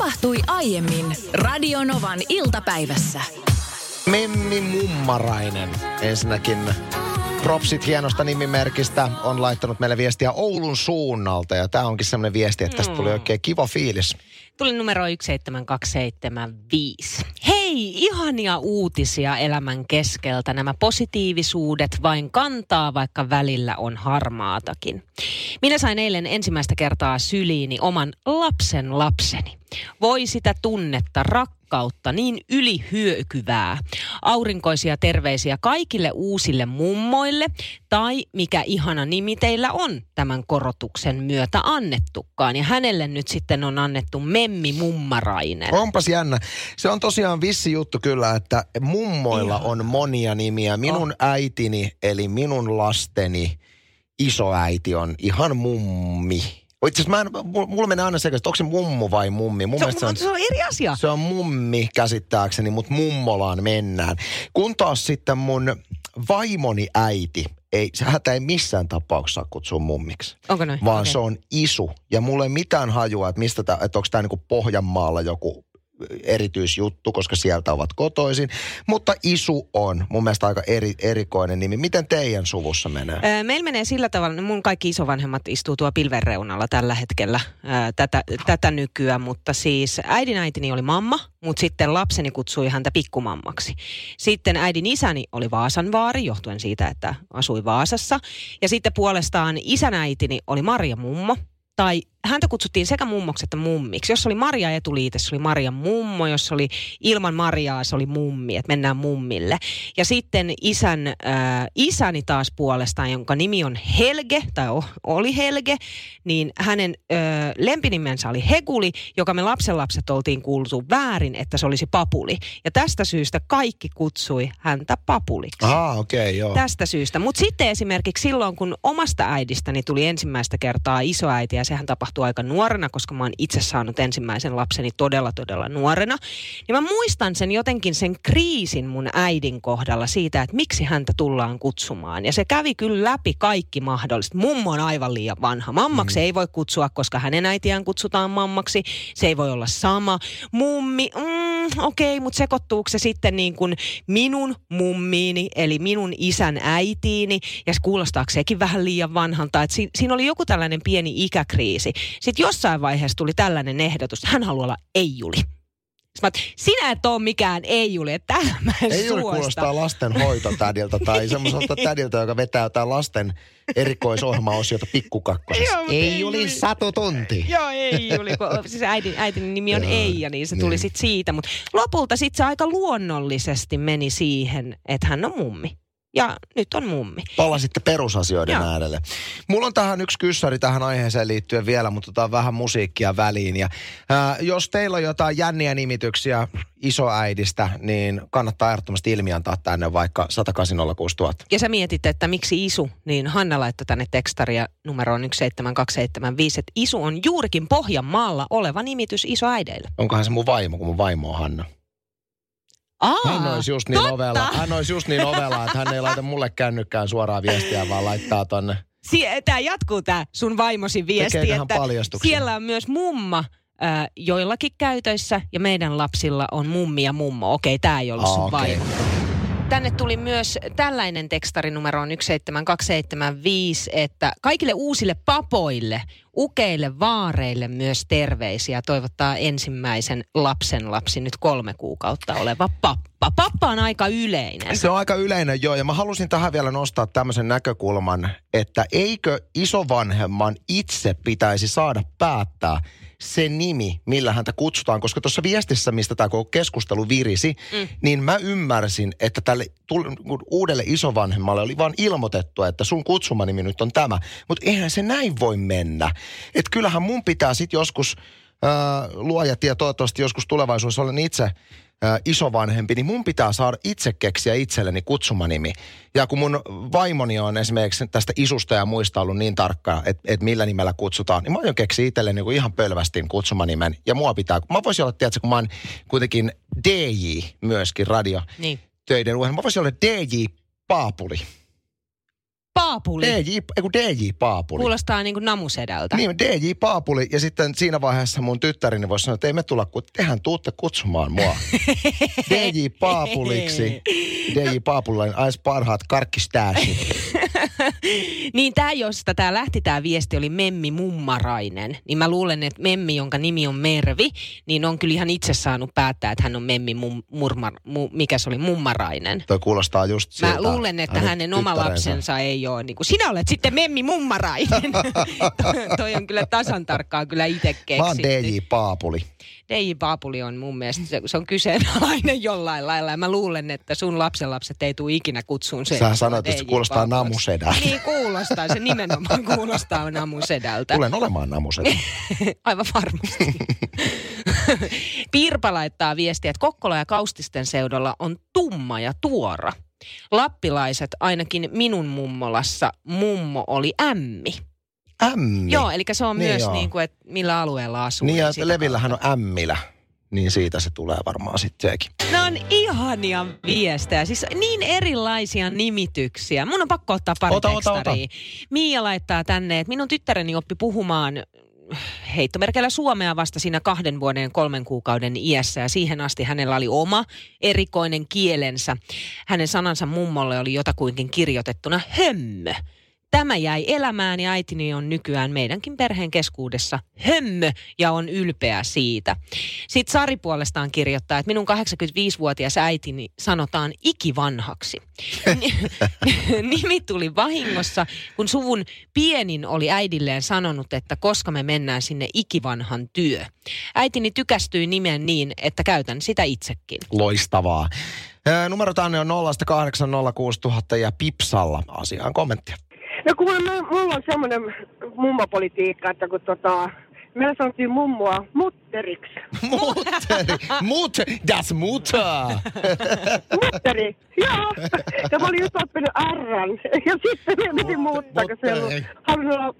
tapahtui aiemmin Radionovan iltapäivässä. Memmi Mummarainen. Ensinnäkin propsit hienosta nimimerkistä on laittanut meille viestiä Oulun suunnalta. Ja tämä onkin semmoinen viesti, että tästä tuli oikein kiva fiilis. Tuli numero 17275. Hei, ihania uutisia elämän keskeltä. Nämä positiivisuudet vain kantaa, vaikka välillä on harmaatakin. Minä sain eilen ensimmäistä kertaa syliini oman lapsen lapseni. Voi sitä tunnetta, rakkautta, niin ylihyökyvää. Aurinkoisia terveisiä kaikille uusille mummoille tai mikä ihana nimi teillä on tämän korotuksen myötä annettukaan. Ja hänelle nyt sitten on annettu Memmi Mummarainen. Onpas jännä. Se on tosiaan vissi juttu kyllä, että mummoilla Ihan. on monia nimiä. Minun äitini, eli minun lasteni isoäiti on ihan mummi. Itse asiassa mä en, mulla menee aina sekaisin, että onko se mummu vai mummi. Mun Se mielestä on, se on eri asia. Se on mummi käsittääkseni, mutta mummolaan mennään. Kun taas sitten mun vaimoni äiti, ei, se häntä ei missään tapauksessa kutsua mummiksi. Onko noin? Vaan Okei. se on isu. Ja mulla ei mitään hajua, että, mistä tää, että onko tämä niinku Pohjanmaalla joku erityisjuttu, koska sieltä ovat kotoisin. Mutta isu on mun mielestä aika eri, erikoinen nimi. Miten teidän suvussa menee? Öö, Meillä menee sillä tavalla, mun kaikki isovanhemmat istuu tuo pilven reunalla tällä hetkellä öö, tätä, tätä nykyä, mutta siis äidin äitini oli mamma, mutta sitten lapseni kutsui häntä pikkumammaksi. Sitten äidin isäni oli Vaasanvaari, johtuen siitä, että asui Vaasassa. Ja sitten puolestaan isän äitini oli Marja Mummo, tai häntä kutsuttiin sekä mummoksi että mummiksi. Jos oli Maria etuliite, se oli Maria mummo. Jos oli ilman Mariaa, se oli mummi, että mennään mummille. Ja sitten isän, äh, isäni taas puolestaan, jonka nimi on Helge, tai oli Helge, niin hänen äh, lempinimensä oli Heguli, joka me lapsenlapset oltiin kuultu väärin, että se olisi Papuli. Ja tästä syystä kaikki kutsui häntä Papuliksi Ah, okei, okay, joo. tästä syystä. Mutta sitten esimerkiksi silloin, kun omasta äidistäni tuli ensimmäistä kertaa isoäiti, ja sehän tapahtui aika nuorena, koska mä oon itse saanut ensimmäisen lapseni todella, todella nuorena, niin mä muistan sen jotenkin sen kriisin mun äidin kohdalla siitä, että miksi häntä tullaan kutsumaan. Ja se kävi kyllä läpi kaikki mahdolliset. Mummo on aivan liian vanha. Mammaksi mm. ei voi kutsua, koska hänen äitiään kutsutaan mammaksi. Se ei voi olla sama. Mummi, mm, okei, okay, mutta sekoittuuko se sitten niin kuin minun mummiini, eli minun isän äitiini, ja kuulostaako sekin vähän liian vanhalta, että si- siinä oli joku tällainen pieni ikäkriisi. Sitten jossain vaiheessa tuli tällainen ehdotus, hän haluaa olla ei-Juli. Mä, sinä et ole mikään ei-Juli, että mä en Ei suosta. kuulostaa lastenhoitotädiltä tai semmoiselta tädiltä, joka vetää jotain lasten erikoisohjelmaosiota pikkukakkosessa. Joo, Ei Juli. satu tunti. Joo, ei Juli, kun siis äidin, äidin nimi on Eija, niin se tuli niin. sitten siitä. Mutta lopulta sitten se aika luonnollisesti meni siihen, että hän on mummi. Ja nyt on mummi. Palasitte perusasioiden Joo. äärelle. Mulla on tähän yksi kyssäri tähän aiheeseen liittyen vielä, mutta otetaan vähän musiikkia väliin. Ja, ää, jos teillä on jotain jänniä nimityksiä isoäidistä, niin kannattaa ehdottomasti ilmiantaa tänne vaikka 10806 000. Ja sä mietit, että miksi Isu, niin Hanna laittoi tänne tekstaria numeroon 17275, että Isu on juurikin Pohjanmaalla oleva nimitys isoäideille. Onkohan se mun vaimo, kun mun vaimo on Hanna? Aa, Hän olisi just niin ovella, hän olisi just niin ovella, että hän ei laita mulle kännykkään suoraa viestiä, vaan laittaa tonne. Tämä jatkuu tämä sun vaimosi viesti, että siellä on myös mumma äh, joillakin käytöissä ja meidän lapsilla on mummi ja mummo. Okei, tämä ei ollut Aa, sun okei. vaimo. Tänne tuli myös tällainen tekstarinumero on 17275, että kaikille uusille papoille, ukeille, vaareille myös terveisiä. Toivottaa ensimmäisen lapsen lapsi nyt kolme kuukautta oleva pappa. Pappa on aika yleinen. Se on aika yleinen joo, ja mä halusin tähän vielä nostaa tämmöisen näkökulman, että eikö isovanhemman itse pitäisi saada päättää se nimi, millä häntä kutsutaan, koska tuossa viestissä, mistä tämä koko keskustelu virisi, mm. niin mä ymmärsin, että tälle tul- uudelle isovanhemmalle oli vaan ilmoitettu, että sun kutsumanimi nyt on tämä. Mutta eihän se näin voi mennä. Että kyllähän mun pitää sitten joskus, äh, luoja tie toivottavasti joskus tulevaisuudessa olen itse isovanhempi, niin mun pitää saada itse keksiä itselleni kutsumanimi. Ja kun mun vaimoni on esimerkiksi tästä isusta ja muista ollut niin tarkka, että et millä nimellä kutsutaan, niin mä aion keksiä itselleni niin ihan pölvästin kutsumanimen. Ja mua pitää, mä voisin olla, tiedätkö, kun mä oon kuitenkin DJ myöskin radio Niin. töiden ohjelma. Mä voisin olla DJ Paapuli. Paapuli. DJ, eiku DJ Paapuli. Kuulostaa niin kuin namusedältä. Niin, DJ Paapuli. Ja sitten siinä vaiheessa mun tyttärini voisi sanoa, että ei me tulla, kun tehän tuutte kutsumaan mua. DJ Paapuliksi. DJ Paapulainen, ais parhaat karkkistääsit. niin tämä, josta tämä lähti tämä viesti, oli Memmi Mummarainen. Niin mä luulen, että Memmi, jonka nimi on Mervi, niin on kyllä ihan itse saanut päättää, että hän on Memmi mum, murma, mu, mikä se oli, Mummarainen. Toi kuulostaa just siltä. Mä luulen, että hänen oma lapsensa ei ole niin kuin, sinä olet sitten Memmi Mummarainen. to, toi on kyllä tasan tarkkaan kyllä itse keksitty. Mä oon DJ Paapuli. DJ Paapuli on mun mielestä, se, se on kyseenalainen jollain lailla. Ja mä luulen, että sun lapsenlapset ei tule ikinä kutsuun sen. Sä sanoit, että se kuulostaa namusedältä. Niin kuulostaa, se nimenomaan kuulostaa namusedältä. Tulen olemaan namusedä. Aivan varmasti. Pirpa laittaa viestiä, että Kokkola ja Kaustisten seudolla on tumma ja tuora. Lappilaiset, ainakin minun mummolassa, mummo oli ämmi. Ämmi? Joo, eli se on niin myös niin kuin, että millä alueella asuu. Niin, ja Levillähän on ämmilä. Niin siitä se tulee varmaan sitten sekin. Ne on ihania viestejä. Siis niin erilaisia nimityksiä. Mun on pakko ottaa pari ota, ota, ota. Miia laittaa tänne, että minun tyttäreni oppi puhumaan heittomerkellä Suomea vasta siinä kahden vuoden kolmen kuukauden iässä ja siihen asti hänellä oli oma erikoinen kielensä. Hänen sanansa mummolle oli jotakuinkin kirjoitettuna hömmö. Tämä jäi elämään ja äitini on nykyään meidänkin perheen keskuudessa hömmö ja on ylpeä siitä. Sitten Sari puolestaan kirjoittaa, että minun 85-vuotias äitini sanotaan ikivanhaksi. Nimi tuli vahingossa, kun suvun pienin oli äidilleen sanonut, että koska me mennään sinne ikivanhan työ. Äitini tykästyi nimen niin, että käytän sitä itsekin. Loistavaa. Numero tänne on 0806000 ja Pipsalla asiaan kommenttia. No kun mä, mulla on semmoinen mummopolitiikka, että kun tota, me sanottiin mummoa mutteriksi. Mutteri, mutter, das Mutter. Mutteri, joo. Ja mä olin just oppinut R. Ja sitten me piti muuttaa, kun se ei halunnut olla...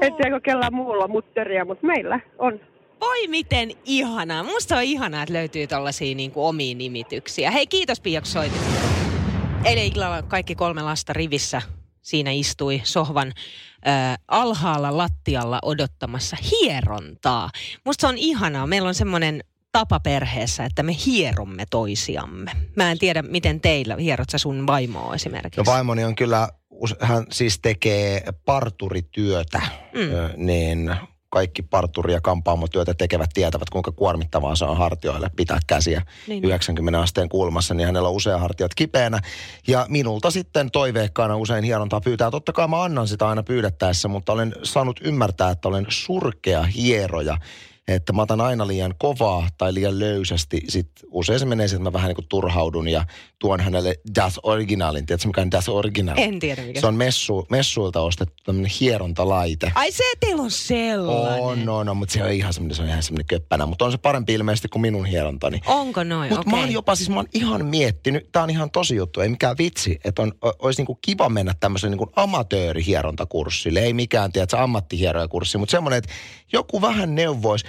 tiedä, kellään muulla mutteria, mutta meillä on. Voi miten ihanaa. Musta on ihanaa, että löytyy tällaisia niin omia nimityksiä. Hei, kiitos Pia, soitit. Eilen illalla kaikki kolme lasta rivissä siinä istui sohvan äh, alhaalla lattialla odottamassa hierontaa. Musta se on ihanaa. Meillä on semmoinen tapa perheessä, että me hieromme toisiamme. Mä en tiedä, miten teillä, hierot sä sun vaimoa esimerkiksi? No vaimoni on kyllä, hän siis tekee parturityötä, mm. niin kaikki parturi- ja kampaamotyötä tekevät tietävät, kuinka kuormittavaa se on hartioille pitää käsiä niin. 90 asteen kulmassa, niin hänellä on usea hartiat kipeänä. Ja minulta sitten toiveikkaana usein hierontaa pyytää. Totta kai mä annan sitä aina pyydettäessä, mutta olen saanut ymmärtää, että olen surkea hieroja että mä otan aina liian kovaa tai liian löysästi. Sitten usein se menee että mä vähän niin kuin turhaudun ja tuon hänelle Das Originalin. Tiedätkö mikä on Das Original? En tiedä mikä se on. messu, messuilta ostettu tämmöinen hierontalaite. Ai se teillä on sellainen? On, no, no, mutta se on ihan semmoinen, se on ihan semmoinen köppänä. Mutta on se parempi ilmeisesti kuin minun hierontani. Onko noin? Mutta okay. mä oon jopa, siis mä oon ihan miettinyt, tää on ihan tosi juttu, ei mikään vitsi, että on, olisi niinku kiva mennä tämmöisen niinku amatöörihierontakurssille. Ei mikään, tiedätkö, ammattihierojakurssi, mutta semmoinen, että joku vähän neuvoisi,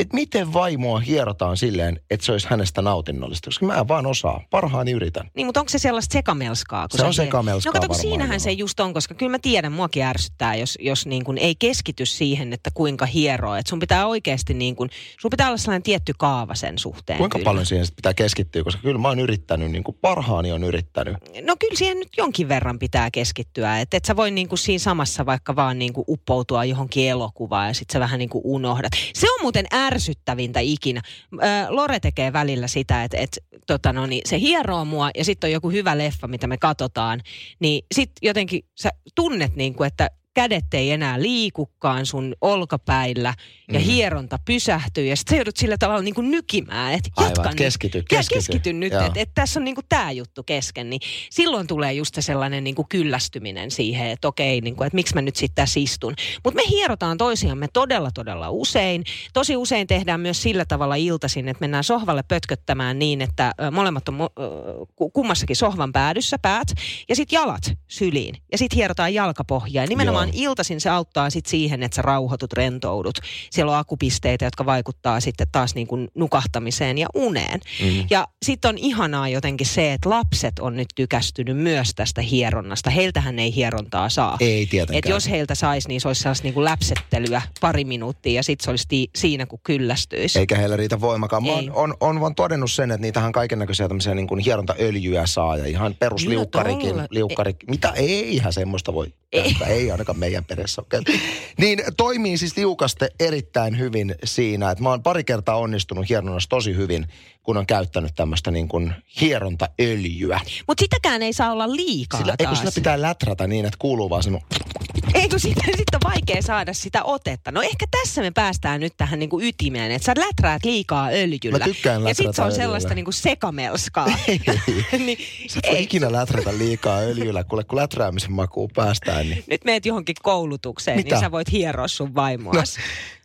että miten vaimoa hierotaan silleen, että se olisi hänestä nautinnollista. Koska mä en vaan osaa. Parhaani yritän. Niin, mutta onko se sellaista sekamelskaa? Kun se on sekamelskaa No kato, siinähän se just on, koska kyllä mä tiedän, muakin ärsyttää, jos, jos niin kuin ei keskity siihen, että kuinka hieroa. Että sun pitää oikeasti niin kuin, sun pitää olla sellainen tietty kaava sen suhteen. Kuinka kyllä. paljon siihen pitää keskittyä, koska kyllä mä oon yrittänyt, niin kuin parhaani on yrittänyt. No kyllä siihen nyt jonkin verran pitää keskittyä. Että et sä voi niin kuin siinä samassa vaikka vaan niin kuin uppoutua johonkin elokuvaan ja sitten sä vähän niin kuin unohdat. Se on muuten ärsyttävintä ikinä. Lore tekee välillä sitä, että et, tota no niin, se hieroo mua ja sitten on joku hyvä leffa, mitä me katsotaan. Niin sitten jotenkin sä tunnet niin kuin, että kädet ei enää liikukaan sun olkapäillä ja mm. hieronta pysähtyy ja sitten joudut sillä tavalla niin kuin nykimään, että jatka Aivan, keskity, keskity. keskity nyt, että et tässä on niin kuin tämä juttu kesken, niin silloin tulee just se sellainen niin kuin kyllästyminen siihen, että okei, niin kuin, että miksi mä nyt sitten tässä istun. Mutta me hierotaan toisiamme todella todella usein. Tosi usein tehdään myös sillä tavalla iltaisin, että mennään sohvalle pötköttämään niin, että molemmat on kummassakin sohvan päädyssä päät ja sitten jalat syliin ja sitten hierotaan jalkapohjaa. Nimenomaan nimenomaan Joo. iltaisin se auttaa sit siihen, että sä rauhoitut, rentoudut. Siellä on akupisteitä, jotka vaikuttaa sitten taas niin kuin nukahtamiseen ja uneen. Mm. Ja sitten on ihanaa jotenkin se, että lapset on nyt tykästynyt myös tästä hieronnasta. Heiltähän ei hierontaa saa. Ei tietenkään. Et jos heiltä saisi, niin se olisi sellaista niin kuin läpsettelyä pari minuuttia ja sitten se olisi ti- siinä, kun kyllästyisi. Eikä heillä riitä voimakaan. Mä oon, on, on vaan todennut sen, että niitähän kaiken näköisiä tämmöisiä niin kuin hierontaöljyjä saa ja ihan perusliukkarikin. No, liukkari, mitä? Eihän semmoista voi Ei. Ei ainakaan meidän peressä ole. Niin toimii siis liukaste erittäin hyvin siinä, että mä oon pari kertaa onnistunut hieronnassa tosi hyvin, kun on käyttänyt tämmöistä niin kuin hierontaöljyä. Mutta sitäkään ei saa olla liikaa Sillä, eikö taas. sillä pitää läträtä niin, että kuuluu vaan semmoinen... Eikö sitten sit on vaikea saada sitä otetta? No ehkä tässä me päästään nyt tähän niinku ytimeen, että sä läträät liikaa öljyllä. Mä tykkään Ja sit se on öljyllä. sellaista niinku sekamelskaa. niin, Sä et ei, ikinä läträtä liikaa öljyllä, kuule kun läträämisen makuun päästään, niin... nyt meet johonkin koulutukseen, Mitä? niin sä voit hieroa sun vaimoas.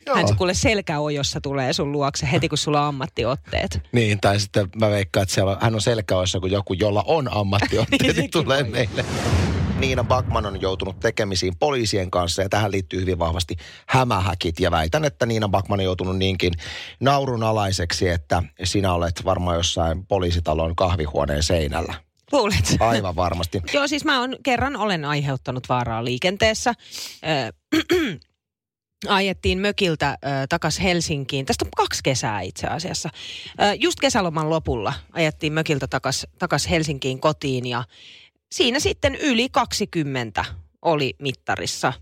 Joo. Hän se kuule selkäojossa tulee sun luokse heti, kun sulla on ammattiotteet. Niin, tai sitten mä veikkaan, että siellä, hän on selkäoissa, kun joku, jolla on ammattiotteet, Niin, niin tulee voi. meille. Niina Backman on joutunut tekemisiin poliisien kanssa ja tähän liittyy hyvin vahvasti hämähäkit. Ja väitän, että Niina Backman on joutunut niinkin naurunalaiseksi, että sinä olet varmaan jossain poliisitalon kahvihuoneen seinällä. Luulet? Aivan varmasti. Joo, siis mä on, kerran olen aiheuttanut vaaraa liikenteessä. Ö, ajettiin mökiltä ö, takas Helsinkiin. Tästä on kaksi kesää itse asiassa. Ö, just kesäloman lopulla ajettiin mökiltä takas, takas Helsinkiin kotiin ja siinä sitten yli 20 oli mittarissa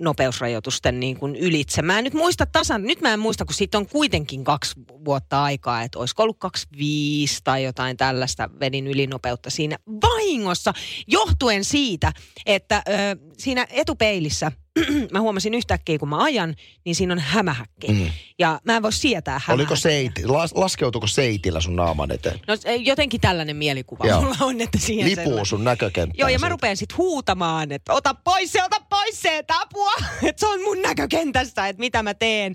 nopeusrajoitusten niin kuin ylitse. Mä en nyt muista tasan, nyt mä en muista, kun siitä on kuitenkin kaksi vuotta aikaa, että olisiko ollut 25 tai jotain tällaista vedin ylinopeutta siinä vahingossa, johtuen siitä, että ö, siinä etupeilissä mä huomasin yhtäkkiä, kun mä ajan, niin siinä on hämähäkki. Mm. Ja mä en voi sietää hämähäkkiä. Oliko seiti, las, laskeutuko seitillä sun naaman eteen? No jotenkin tällainen mielikuva Joo. mulla on, että siihen Lipuu sellainen- sun näkökenttään. Joo, ja mä rupean sitten huutamaan, että ota pois se, ota pois se, että apua, että se on mun näkökentästä, että mitä mä teen.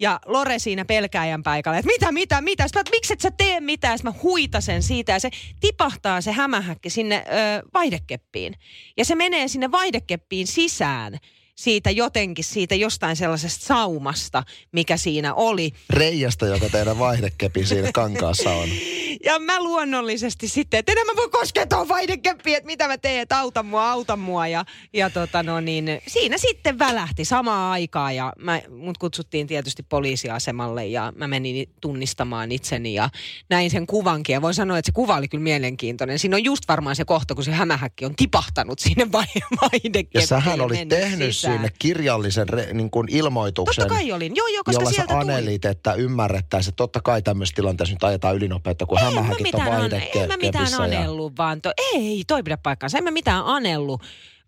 Ja Lore siinä pelkääjän paikalla, että mitä, mitä, mitä. Sitten mä, miksi et sä tee mitään? Sitten mä huitasen siitä ja se tipahtaa se hämähäkki sinne ö, vaihdekeppiin. Ja se menee sinne vaihdekeppiin sisään siitä jotenkin, siitä jostain sellaisesta saumasta, mikä siinä oli. Reiästä, joka teidän vaihdekepi siinä kankaassa on. Ja mä luonnollisesti sitten, että enää mä voi koskea tuohon vaihdekeppiin, että mitä mä teen, että auta mua, auta mua. Ja, ja tota no niin, siinä sitten välähti samaa aikaa ja mä, mut kutsuttiin tietysti poliisiasemalle ja mä menin tunnistamaan itseni ja näin sen kuvankin. Ja voin sanoa, että se kuva oli kyllä mielenkiintoinen. Siinä on just varmaan se kohta, kun se hämähäkki on tipahtanut sinne vai, vaihdekeppiin. Ja sähän olit mennyt tehnyt sisään. sinne kirjallisen re, niin kuin ilmoituksen. Totta kai olin. Joo, joo, koska jolla sä sieltä tuli. anelit, että ymmärrettäisiin, että totta kai tämmöisessä tilanteessa nyt ajetaan ylinopeutta, kun En mä hämähäkit on mitään, ane- en mä mitään ja... anellu, vaan to, ei, toi pidä paikkaansa. En mä mitään anellu.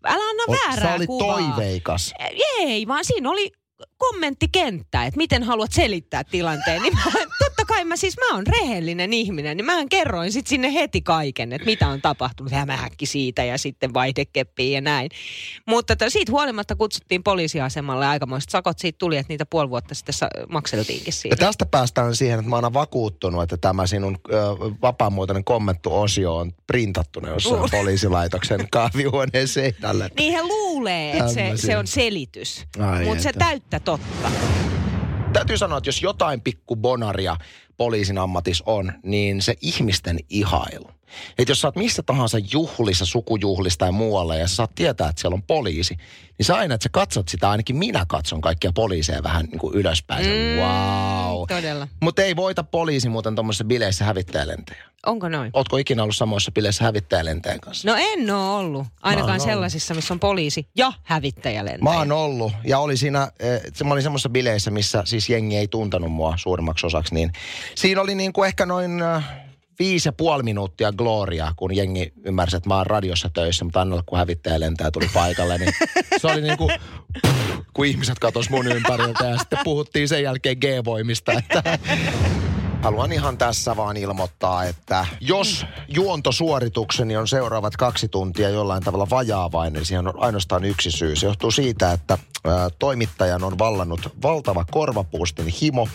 Älä anna O- väärää Sä olit kuvaa. toiveikas. Ei, vaan siinä oli kommenttikenttä, että miten haluat selittää tilanteen. Niin mä, totta kai mä siis, mä oon rehellinen ihminen, niin mähän kerroin sit sinne heti kaiken, että mitä on tapahtunut. Hämähäkki siitä ja sitten vaihdekeppiin ja näin. Mutta to, siitä huolimatta kutsuttiin poliisiasemalle aikamoiset sakot. Siitä tuli, että niitä puoli vuotta sitten sa- makseltiinkin Ja siitä. tästä päästään siihen, että mä oon vakuuttunut, että tämä sinun ö, vapaamuotoinen kommenttu-osio on printattuna jossain Luulen. poliisilaitoksen kahvihuoneen seinällä. Niin he luulee, että se, se on selitys. Mutta se täyttä totta. Täytyy sanoa, että jos jotain pikku bonaria poliisin ammatis on, niin se ihmisten ihailu. Että jos sä oot missä tahansa juhlissa, sukujuhlissa tai muualla ja sä saat tietää, että siellä on poliisi, niin sä aina, että sä katsot sitä, ainakin minä katson kaikkia poliiseja vähän niin kuin ylöspäin. Mm, wow. Todella. Mutta ei voita poliisi muuten tuommoisessa bileissä hävittäjälentäjä. Onko noin? Ootko ikinä ollut samoissa bileissä hävittäjälentäjän kanssa? No en oo ollut. Ainakaan sellaisissa, missä on poliisi ja hävittäjälentäjä. Mä oon ollut ja oli siinä, eh, se- mä olin semmoisessa bileissä, missä siis jengi ei tuntenut mua suurimmaksi osaksi, niin siinä oli niin kuin ehkä noin eh, viisi ja puoli minuuttia gloria, kun jengi ymmärsi, että mä oon radiossa töissä, mutta aina kun hävittäjä lentää tuli paikalle, niin se oli niin kuin, kun ihmiset katos mun ympäriltä ja sitten puhuttiin sen jälkeen G-voimista, että Haluan ihan tässä vaan ilmoittaa, että jos juontosuoritukseni on seuraavat kaksi tuntia jollain tavalla vajaavainen, niin siihen on ainoastaan yksi syy. Se johtuu siitä, että ää, toimittajan on vallannut valtava korvapuustin himo.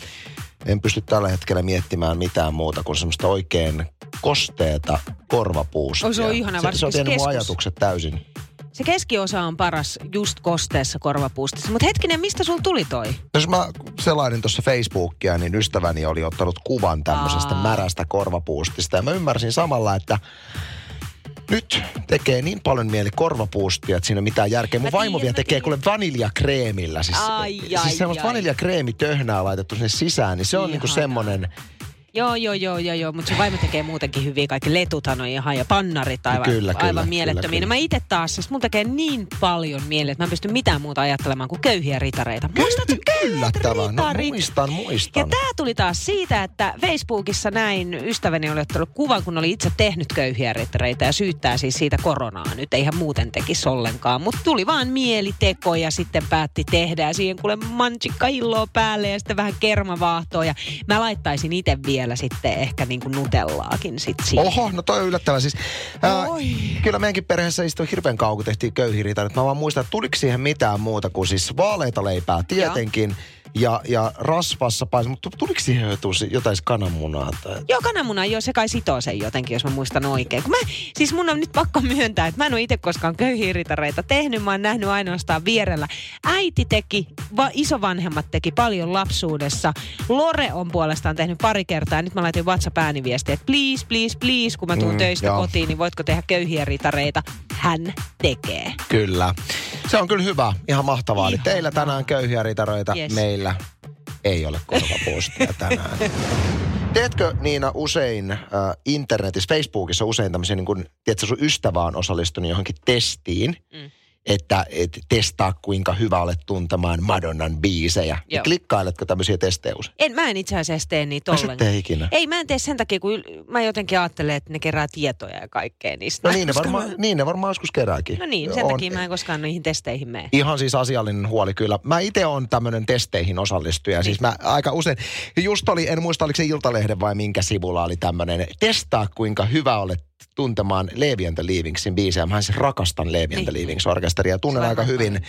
En pysty tällä hetkellä miettimään mitään muuta kuin semmoista oikein kosteeta korvapuustia. Oi, se on ihana, se, se on tehnyt keskus- ajatukset täysin Se keskiosa on paras just kosteessa korvapuustissa. Mutta hetkinen, mistä sul tuli toi? Jos mä selailin tuossa Facebookia, niin ystäväni oli ottanut kuvan tämmöisestä Aa. märästä korvapuustista. Ja mä ymmärsin samalla, että nyt tekee niin paljon mieli korvapuustia, että siinä ei mitään järkeä. Mun Mä vaimo vielä tekee kuule vaniljakreemillä. Siis, Ai, ai, siis semmoista vaniljakreemitöhnää laitettu sinne sisään, niin se on niinku semmoinen... Joo, joo, joo, joo, joo. mutta se vaimo tekee muutenkin hyviä. Kaikki letuthan on ihan ja pannarit aivan, Kyllä, kyllä, aivan kyllä, mielettömiä. kyllä. No mä itse taas, siis mun tekee niin paljon mieleen, että mä en pysty mitään muuta ajattelemaan kuin köyhiä ritareita. Muistatko Yllättävää. No ritarit? muistan, Ja muistan. tämä tuli taas siitä, että Facebookissa näin ystäväni oli ottanut kuvan, kun oli itse tehnyt köyhiä ritareita ja syyttää siis siitä koronaa. Nyt ei ihan muuten tekisi ollenkaan, mutta tuli vaan mieliteko ja sitten päätti tehdä ja siihen kuule mansikka hilloa päälle ja sitten vähän kermavaahtoa ja mä laittaisin itse vielä sitten ehkä niin kuin nutellaakin sit siihen. Oho, no toi on yllättävää. Siis, ää, kyllä meidänkin perheessä istui hirveän kauan, kun tehtiin köyhiritarit. Mä vaan muistan, että tuliko siihen mitään muuta kuin siis vaaleita leipää tietenkin. Ja, ja rasvassa paisi, mutta tuliko siihen jotain, jotain kananmunaa? Tai... Joo, kananmuna, joo, se kai sitoo sen jotenkin, jos mä muistan oikein. Kun mä, siis mun on nyt pakko myöntää, että mä en ole itse koskaan köyhiiritareita tehnyt, mä oon nähnyt ainoastaan vierellä. Äiti teki, va, isovanhemmat teki paljon lapsuudessa. Lore on puolestaan tehnyt pari kertaa. Nyt mä laitin WhatsApp-ääniviestiä, että please, please, please, kun mä tuun mm, töistä joo. kotiin, niin voitko tehdä köyhiä ritareita? Hän tekee. Kyllä. Se on kyllä hyvä. Ihan mahtavaa. Eli Ihanaa. teillä tänään köyhiä ritaroita, Yes. meillä ei ole korvapuustia tänään. Teetkö Niina usein äh, internetissä, Facebookissa usein tämmöisiä, niin kuin, tiedätkö, sun ystävä on osallistunut johonkin testiin, Mm. Että et, testaa kuinka hyvä olet tuntemaan Madonnan biisejä. Niin klikkailetko tämmöisiä testejä usein? En, mä en itse asiassa tee niitä Mä ollenkaan. tee ikinä. Ei, mä en tee sen takia, kun mä jotenkin ajattelen, että ne kerää tietoja ja kaikkea niistä. No niin ne, varmaan, mä- niin ne varmaan joskus kerääkin. No niin, sen On- takia mä en koskaan niihin testeihin mene. Ihan siis asiallinen huoli kyllä. Mä itse on tämmöinen testeihin osallistuja. Siis mä aika usein, just oli, en muista oliko se Iltalehden vai minkä sivulla oli tämmöinen, testaa kuinka hyvä olet tuntemaan Levi and the Leavingsin biisejä. Mä siis rakastan Levi and the Niin. Leavings orkesteria tunnen aika hyvin,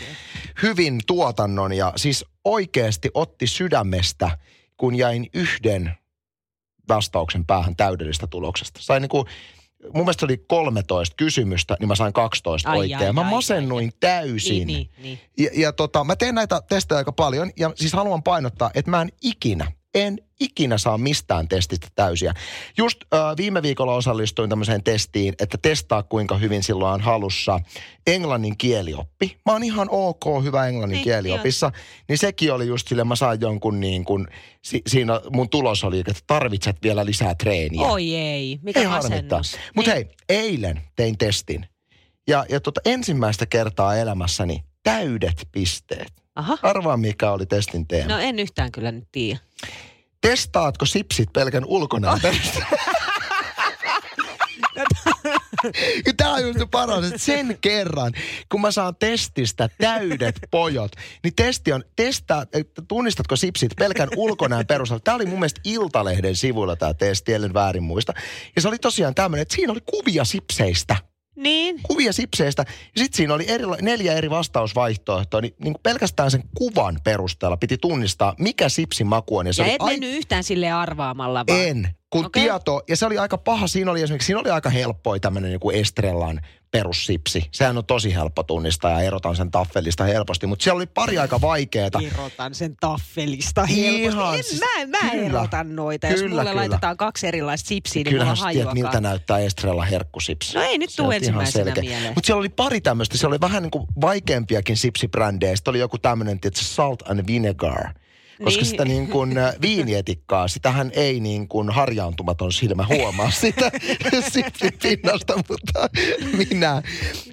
hyvin tuotannon ja siis oikeasti otti sydämestä, kun jäin yhden vastauksen päähän täydellisestä tuloksesta. Sain niinku, mun mielestä oli 13 kysymystä, niin mä sain 12 Ai, oikein. ai, mä ai, masennuin täysin. Niin, niin, niin. Ja, ja tota, mä teen näitä testejä aika paljon ja siis haluan painottaa, että mä en ikinä, en ikinä saa mistään testistä täysiä. Just äh, viime viikolla osallistuin tämmöiseen testiin, että testaa kuinka hyvin silloin on halussa englannin kielioppi. Mä oon ihan ok hyvä englannin Niin, kieliopissa. Niin sekin oli just sille, mä sain jonkun niin kuin, si, siinä mun tulos oli, että tarvitset vielä lisää treeniä. Oi ei, mikä Ei masennus. Mutta Niin. hei, eilen tein testin. Ja, ja tota, ensimmäistä kertaa elämässäni täydet pisteet. Aha. Arvaa, mikä oli testin teema. No en yhtään kyllä nyt tiedä. Testaatko sipsit pelkän ulkonäön perusteella? Tämä on just paras, että sen kerran, kun mä saan testistä täydet pojot, niin testi on, testaa, että tunnistatko sipsit pelkän ulkonäön perusteella. Tämä oli mun mielestä Iltalehden sivuilla tämä testi, ellen väärin muista. Ja se oli tosiaan tämmöinen, että siinä oli kuvia sipseistä. Niin. Kuvia sipseistä. Ja sitten siinä oli eri, neljä eri vastausvaihtoehtoa, niin, niin pelkästään sen kuvan perusteella piti tunnistaa, mikä sipsin maku on. se Ja oli et ai- mennyt yhtään sille arvaamalla vaan. en. Kun okay. tieto, ja se oli aika paha, siinä oli esimerkiksi, siinä oli aika helppoa tämmöinen joku Estrellan perussipsi. Sehän on tosi helppo tunnistaa ja erotan sen taffelista helposti, mutta siellä oli pari aika vaikeeta. Erotan sen taffelista Ihan helposti. En, siis- mä, mä kyllä. erotan noita. Jos Kyllä, mulle kyllä. laitetaan kaksi erilaista sipsiä, niin Kyllähän mulla tiedät, miltä näyttää Estrella herkkusipsi. No ei nyt tuu ihan ensimmäisenä mieleen. Mutta siellä oli pari tämmöistä. Siellä oli vähän niin kuin vaikeampiakin sipsibrändejä. Sitten oli joku tämmöinen, että salt and vinegar. Koska Niin. sitä niin kuin äh, viinietikkaa, sitähän ei niin kuin harjaantumaton silmä huomaa sitä sipsin pinnasta, mutta minä,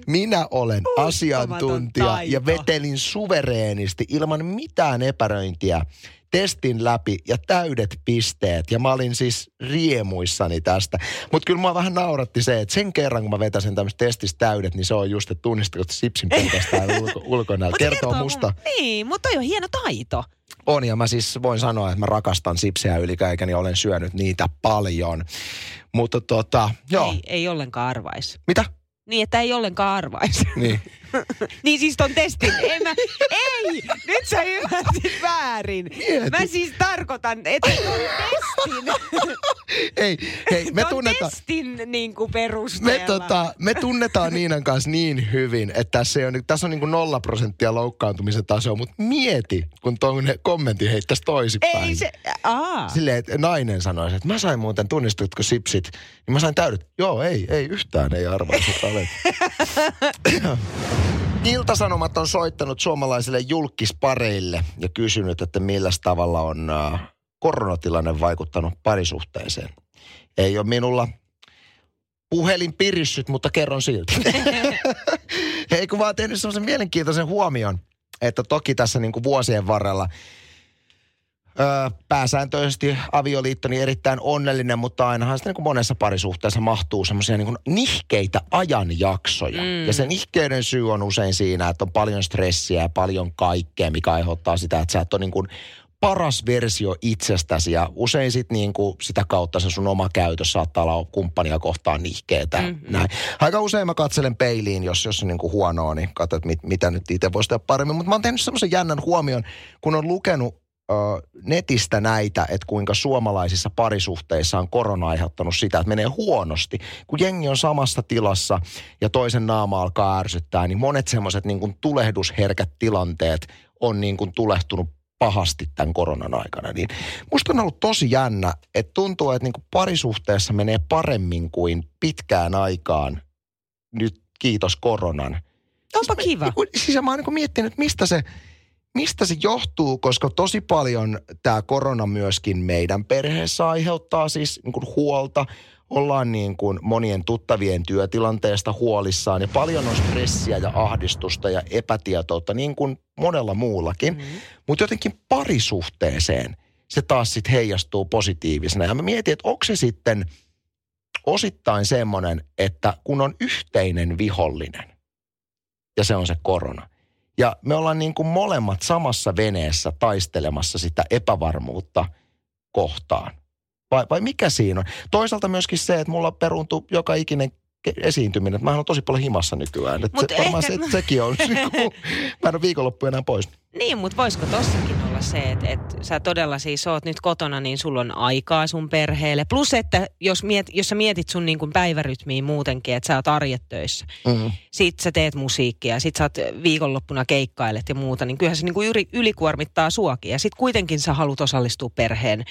minä olen asiantuntija taito. ja vetelin suvereenisti ilman mitään epäröintiä testin läpi ja täydet pisteet. Ja mä olin siis riemuissani tästä. Mutta kyllä mua vähän nauratti se, että sen kerran kun mä vetäsin tämmöistä testistä täydet, niin se on just, että tunnistatko sipsin pelkästään ulko, ulkonäöllä. Se Kertoo musta. Mun, niin, mutta toi on hieno taito. On ja mä siis voin sanoa, että mä rakastan sipsejä ylikäikäni ja olen syönyt niitä paljon. Mutta tota, joo. Ei, ei ollenkaan arvais. Mitä? Niin, että ei ollenkaan arvais. Niin. Niin siis ton testin. En mä, ei, nyt sä ymmärsit väärin. Mieti. Mä siis tarkoitan, että ton testin, Ei, hei, me ton tunnetaan... testin niin kuin Me, perusteella. tota, me tunnetaan Niinan kanssa niin hyvin, että tässä, ei ole, tässä on niin kuin nolla prosenttia loukkaantumisen taso, mutta mieti, kun tuon kommentti heittäisi toisinpäin. Ei se, aa. Silleen, että nainen sanoisi, että mä sain muuten, tunnistutko sipsit, niin mä sain täydet. Joo, ei, ei yhtään, ei arvaisi, että olet. Iltasanomat on soittanut suomalaisille julkispareille ja kysynyt, että millä tavalla on äh, koronatilanne vaikuttanut parisuhteeseen. Ei ole minulla puhelin pirissyt, mutta kerron silti. Ei kun vaan tehnyt semmoisen mielenkiintoisen huomion, että toki tässä niin kuin vuosien varrella Öö, pääsääntöisesti avioliittoni erittäin onnellinen, mutta ainahan sitten niin monessa parisuhteessa mahtuu semmoisia niin nihkeitä ajanjaksoja. Mm. Ja se nihkeyden syy on usein siinä, että on paljon stressiä ja paljon kaikkea, mikä aiheuttaa sitä, että sä et ole niin kuin paras versio itsestäsi ja usein sit niin kuin sitä kautta se sun oma käytös saattaa olla kumppania kohtaan nihkeetä. Mm-hmm. Näin. Aika usein mä katselen peiliin, jos, jos on niin kuin huonoa, niin katsotaan, mit, mitä nyt itse voisi tehdä paremmin. Mutta mä oon tehnyt semmoisen jännän huomion, kun on lukenut ö, netistä näitä, että kuinka suomalaisissa parisuhteissa on korona aiheuttanut sitä, että menee huonosti. Kun jengi on samassa tilassa ja toisen naama alkaa ärsyttää, niin monet semmoiset niin kuin tulehdusherkät tilanteet on niin kuin tulehtunut pahasti tämän koronan aikana. Niin musta on ollut tosi jännä, että tuntuu, että niin kuin parisuhteessa menee paremmin kuin pitkään aikaan nyt kiitos koronan. Onpa kiva. Niin kuin- Siis mä oon niin miettinyt, että mistä se, mistä se johtuu, koska tosi paljon tämä korona myöskin meidän perheessä aiheuttaa siis niin kuin huolta. Ollaan niin kuin monien tuttavien työtilanteesta huolissaan ja paljon on stressiä ja ahdistusta ja epätietoutta niin kuin monella muullakin. Mm. Mutta jotenkin parisuhteeseen se taas sitten heijastuu positiivisena. Ja mä mietin, että onko se sitten osittain semmoinen, että kun on yhteinen vihollinen ja se on se korona. Ja me ollaan niin kuin molemmat samassa veneessä taistelemassa sitä epävarmuutta kohtaan. Vai, vai mikä siinä on? Toisaalta myöskin se, että mulla peruuntuu joka ikinen esiintyminen. Että Mä oon tosi paljon himassa nykyään. Että se, varmaan ehkä- se, sekin on. niin mä en ole viikonloppu enää pois. Niin, mutta voisiko tossakin olla se, että, että sä todella siis oot nyt kotona, niin sulla on aikaa sun perheelle. Plus, että jos, miet, jos sä mietit sun niin kuin päivärytmiä muutenkin, että sä oot arjettöissä, Mm. sit sä teet musiikkia, sit sä oot viikonloppuna keikkailet ja muuta, niin kyllähän se niin kuin yli, ylikuormittaa suakin. Ja sit kuitenkin sä haluat osallistua perheen,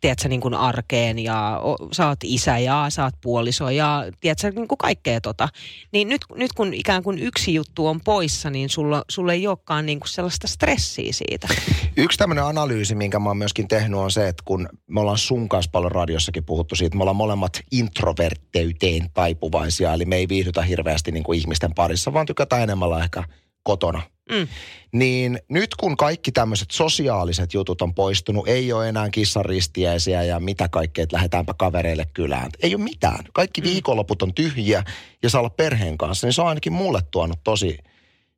tiedätkö, niin kuin arkeen ja o, sä oot isä ja sä oot puoliso ja tiedätkö, niin kuin kaikkea tota. Niin nyt, nyt kun ikään kuin yksi juttu on poissa, niin sulla, sulla ei olekaan niin kuin sellaista stressiä siitä. Yksi tämmöinen analyysi, minkä mä oon myöskin tehnyt, on se, että kun me ollaan sun kanssa paljon radiossakin puhuttu siitä, me ollaan molemmat introvertteyteen taipuvaisia, eli me ei viihdytä hirveästi niin kuin ihmisten parissa, vaan tykätään enemmän olla ehkä kotona. Mm. Niin nyt kun kaikki tämmöiset sosiaaliset jutut on poistunut, ei ole enää kissaristiäisiä ja mitä kaikkea, että lähdetäänpä kavereille kylään. Ei ole mitään. Kaikki viikonloput on tyhjiä ja saa olla perheen kanssa, niin se on ainakin mulle tuonut tosi,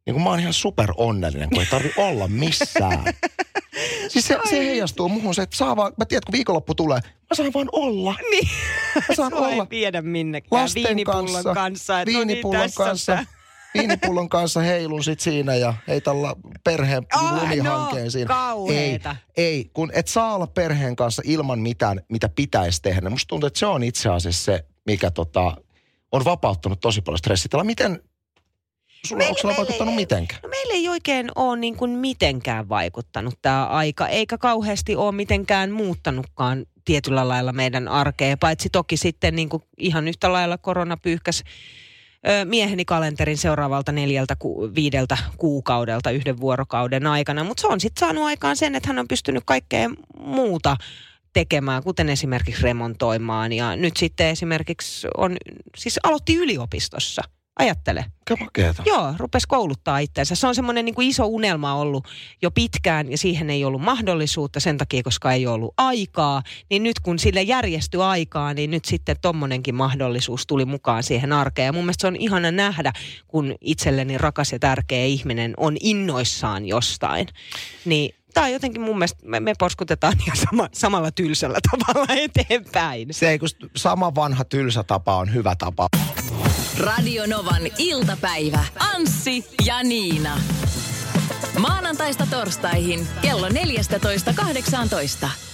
niin kuin mä oon ihan super onnellinen, kun ei tarvi olla missään. Siis se, se heijastuu muuhun se, että saa vaan, mä tiedän, kun viikonloppu tulee, mä saan vaan olla. Niin. Mä saan Sua ei olla viedä minnekään lasten viinipullon kanssa. kanssa. että no niin, viinipullon kanssa. Viinipullon kanssa heilun sit siinä ja heitän la- perheen Ah, lumihankeen no, siinä. kauheeta. Ei, ei, kun et saa olla perheen kanssa ilman mitään, mitä pitäisi tehdä. Musta tuntuu, että se on itse asiassa se, mikä tota, on vapauttanut tosi paljon stressitila. Miten, sulla, Meille- onko sulla meille- vaikuttanut mitenkään? No meillä ei oikein ole niin kuin mitenkään vaikuttanut tämä aika, eikä kauheasti ole mitenkään muuttanutkaan tietyllä lailla meidän arkea, paitsi toki sitten niin kuin ihan yhtä lailla korona pyyhkäs ö, mieheni kalenterin seuraavalta neljältä, ku, viideltä kuukaudelta yhden vuorokauden aikana. Mutta se on sitten saanut aikaan sen, että hän on pystynyt kaikkea muuta tekemään, kuten esimerkiksi remontoimaan. Ja nyt sitten esimerkiksi on, siis aloitti yliopistossa. Ajattele. Makeeta. Joo, rupesi kouluttaa itseensä. Se on semmoinen niin kuin iso unelma ollut jo pitkään ja siihen ei ollut mahdollisuutta sen takia, koska ei ollut aikaa. Niin nyt kun sille järjestyi aikaa, niin nyt sitten tommonenkin mahdollisuus tuli mukaan siihen arkeen. Ja mun mielestä se on ihana nähdä, kun itselleni rakas ja tärkeä ihminen on innoissaan jostain. Niin tämä on jotenkin mun mielestä, me, me porskutetaan ihan sama, samalla tylsällä tavalla eteenpäin. Se ei, kun sama vanha tylsä tapa on hyvä tapa. Radio Novan iltapäivä. Anssi ja Niina. Maanantaista torstaihin kello 14.18.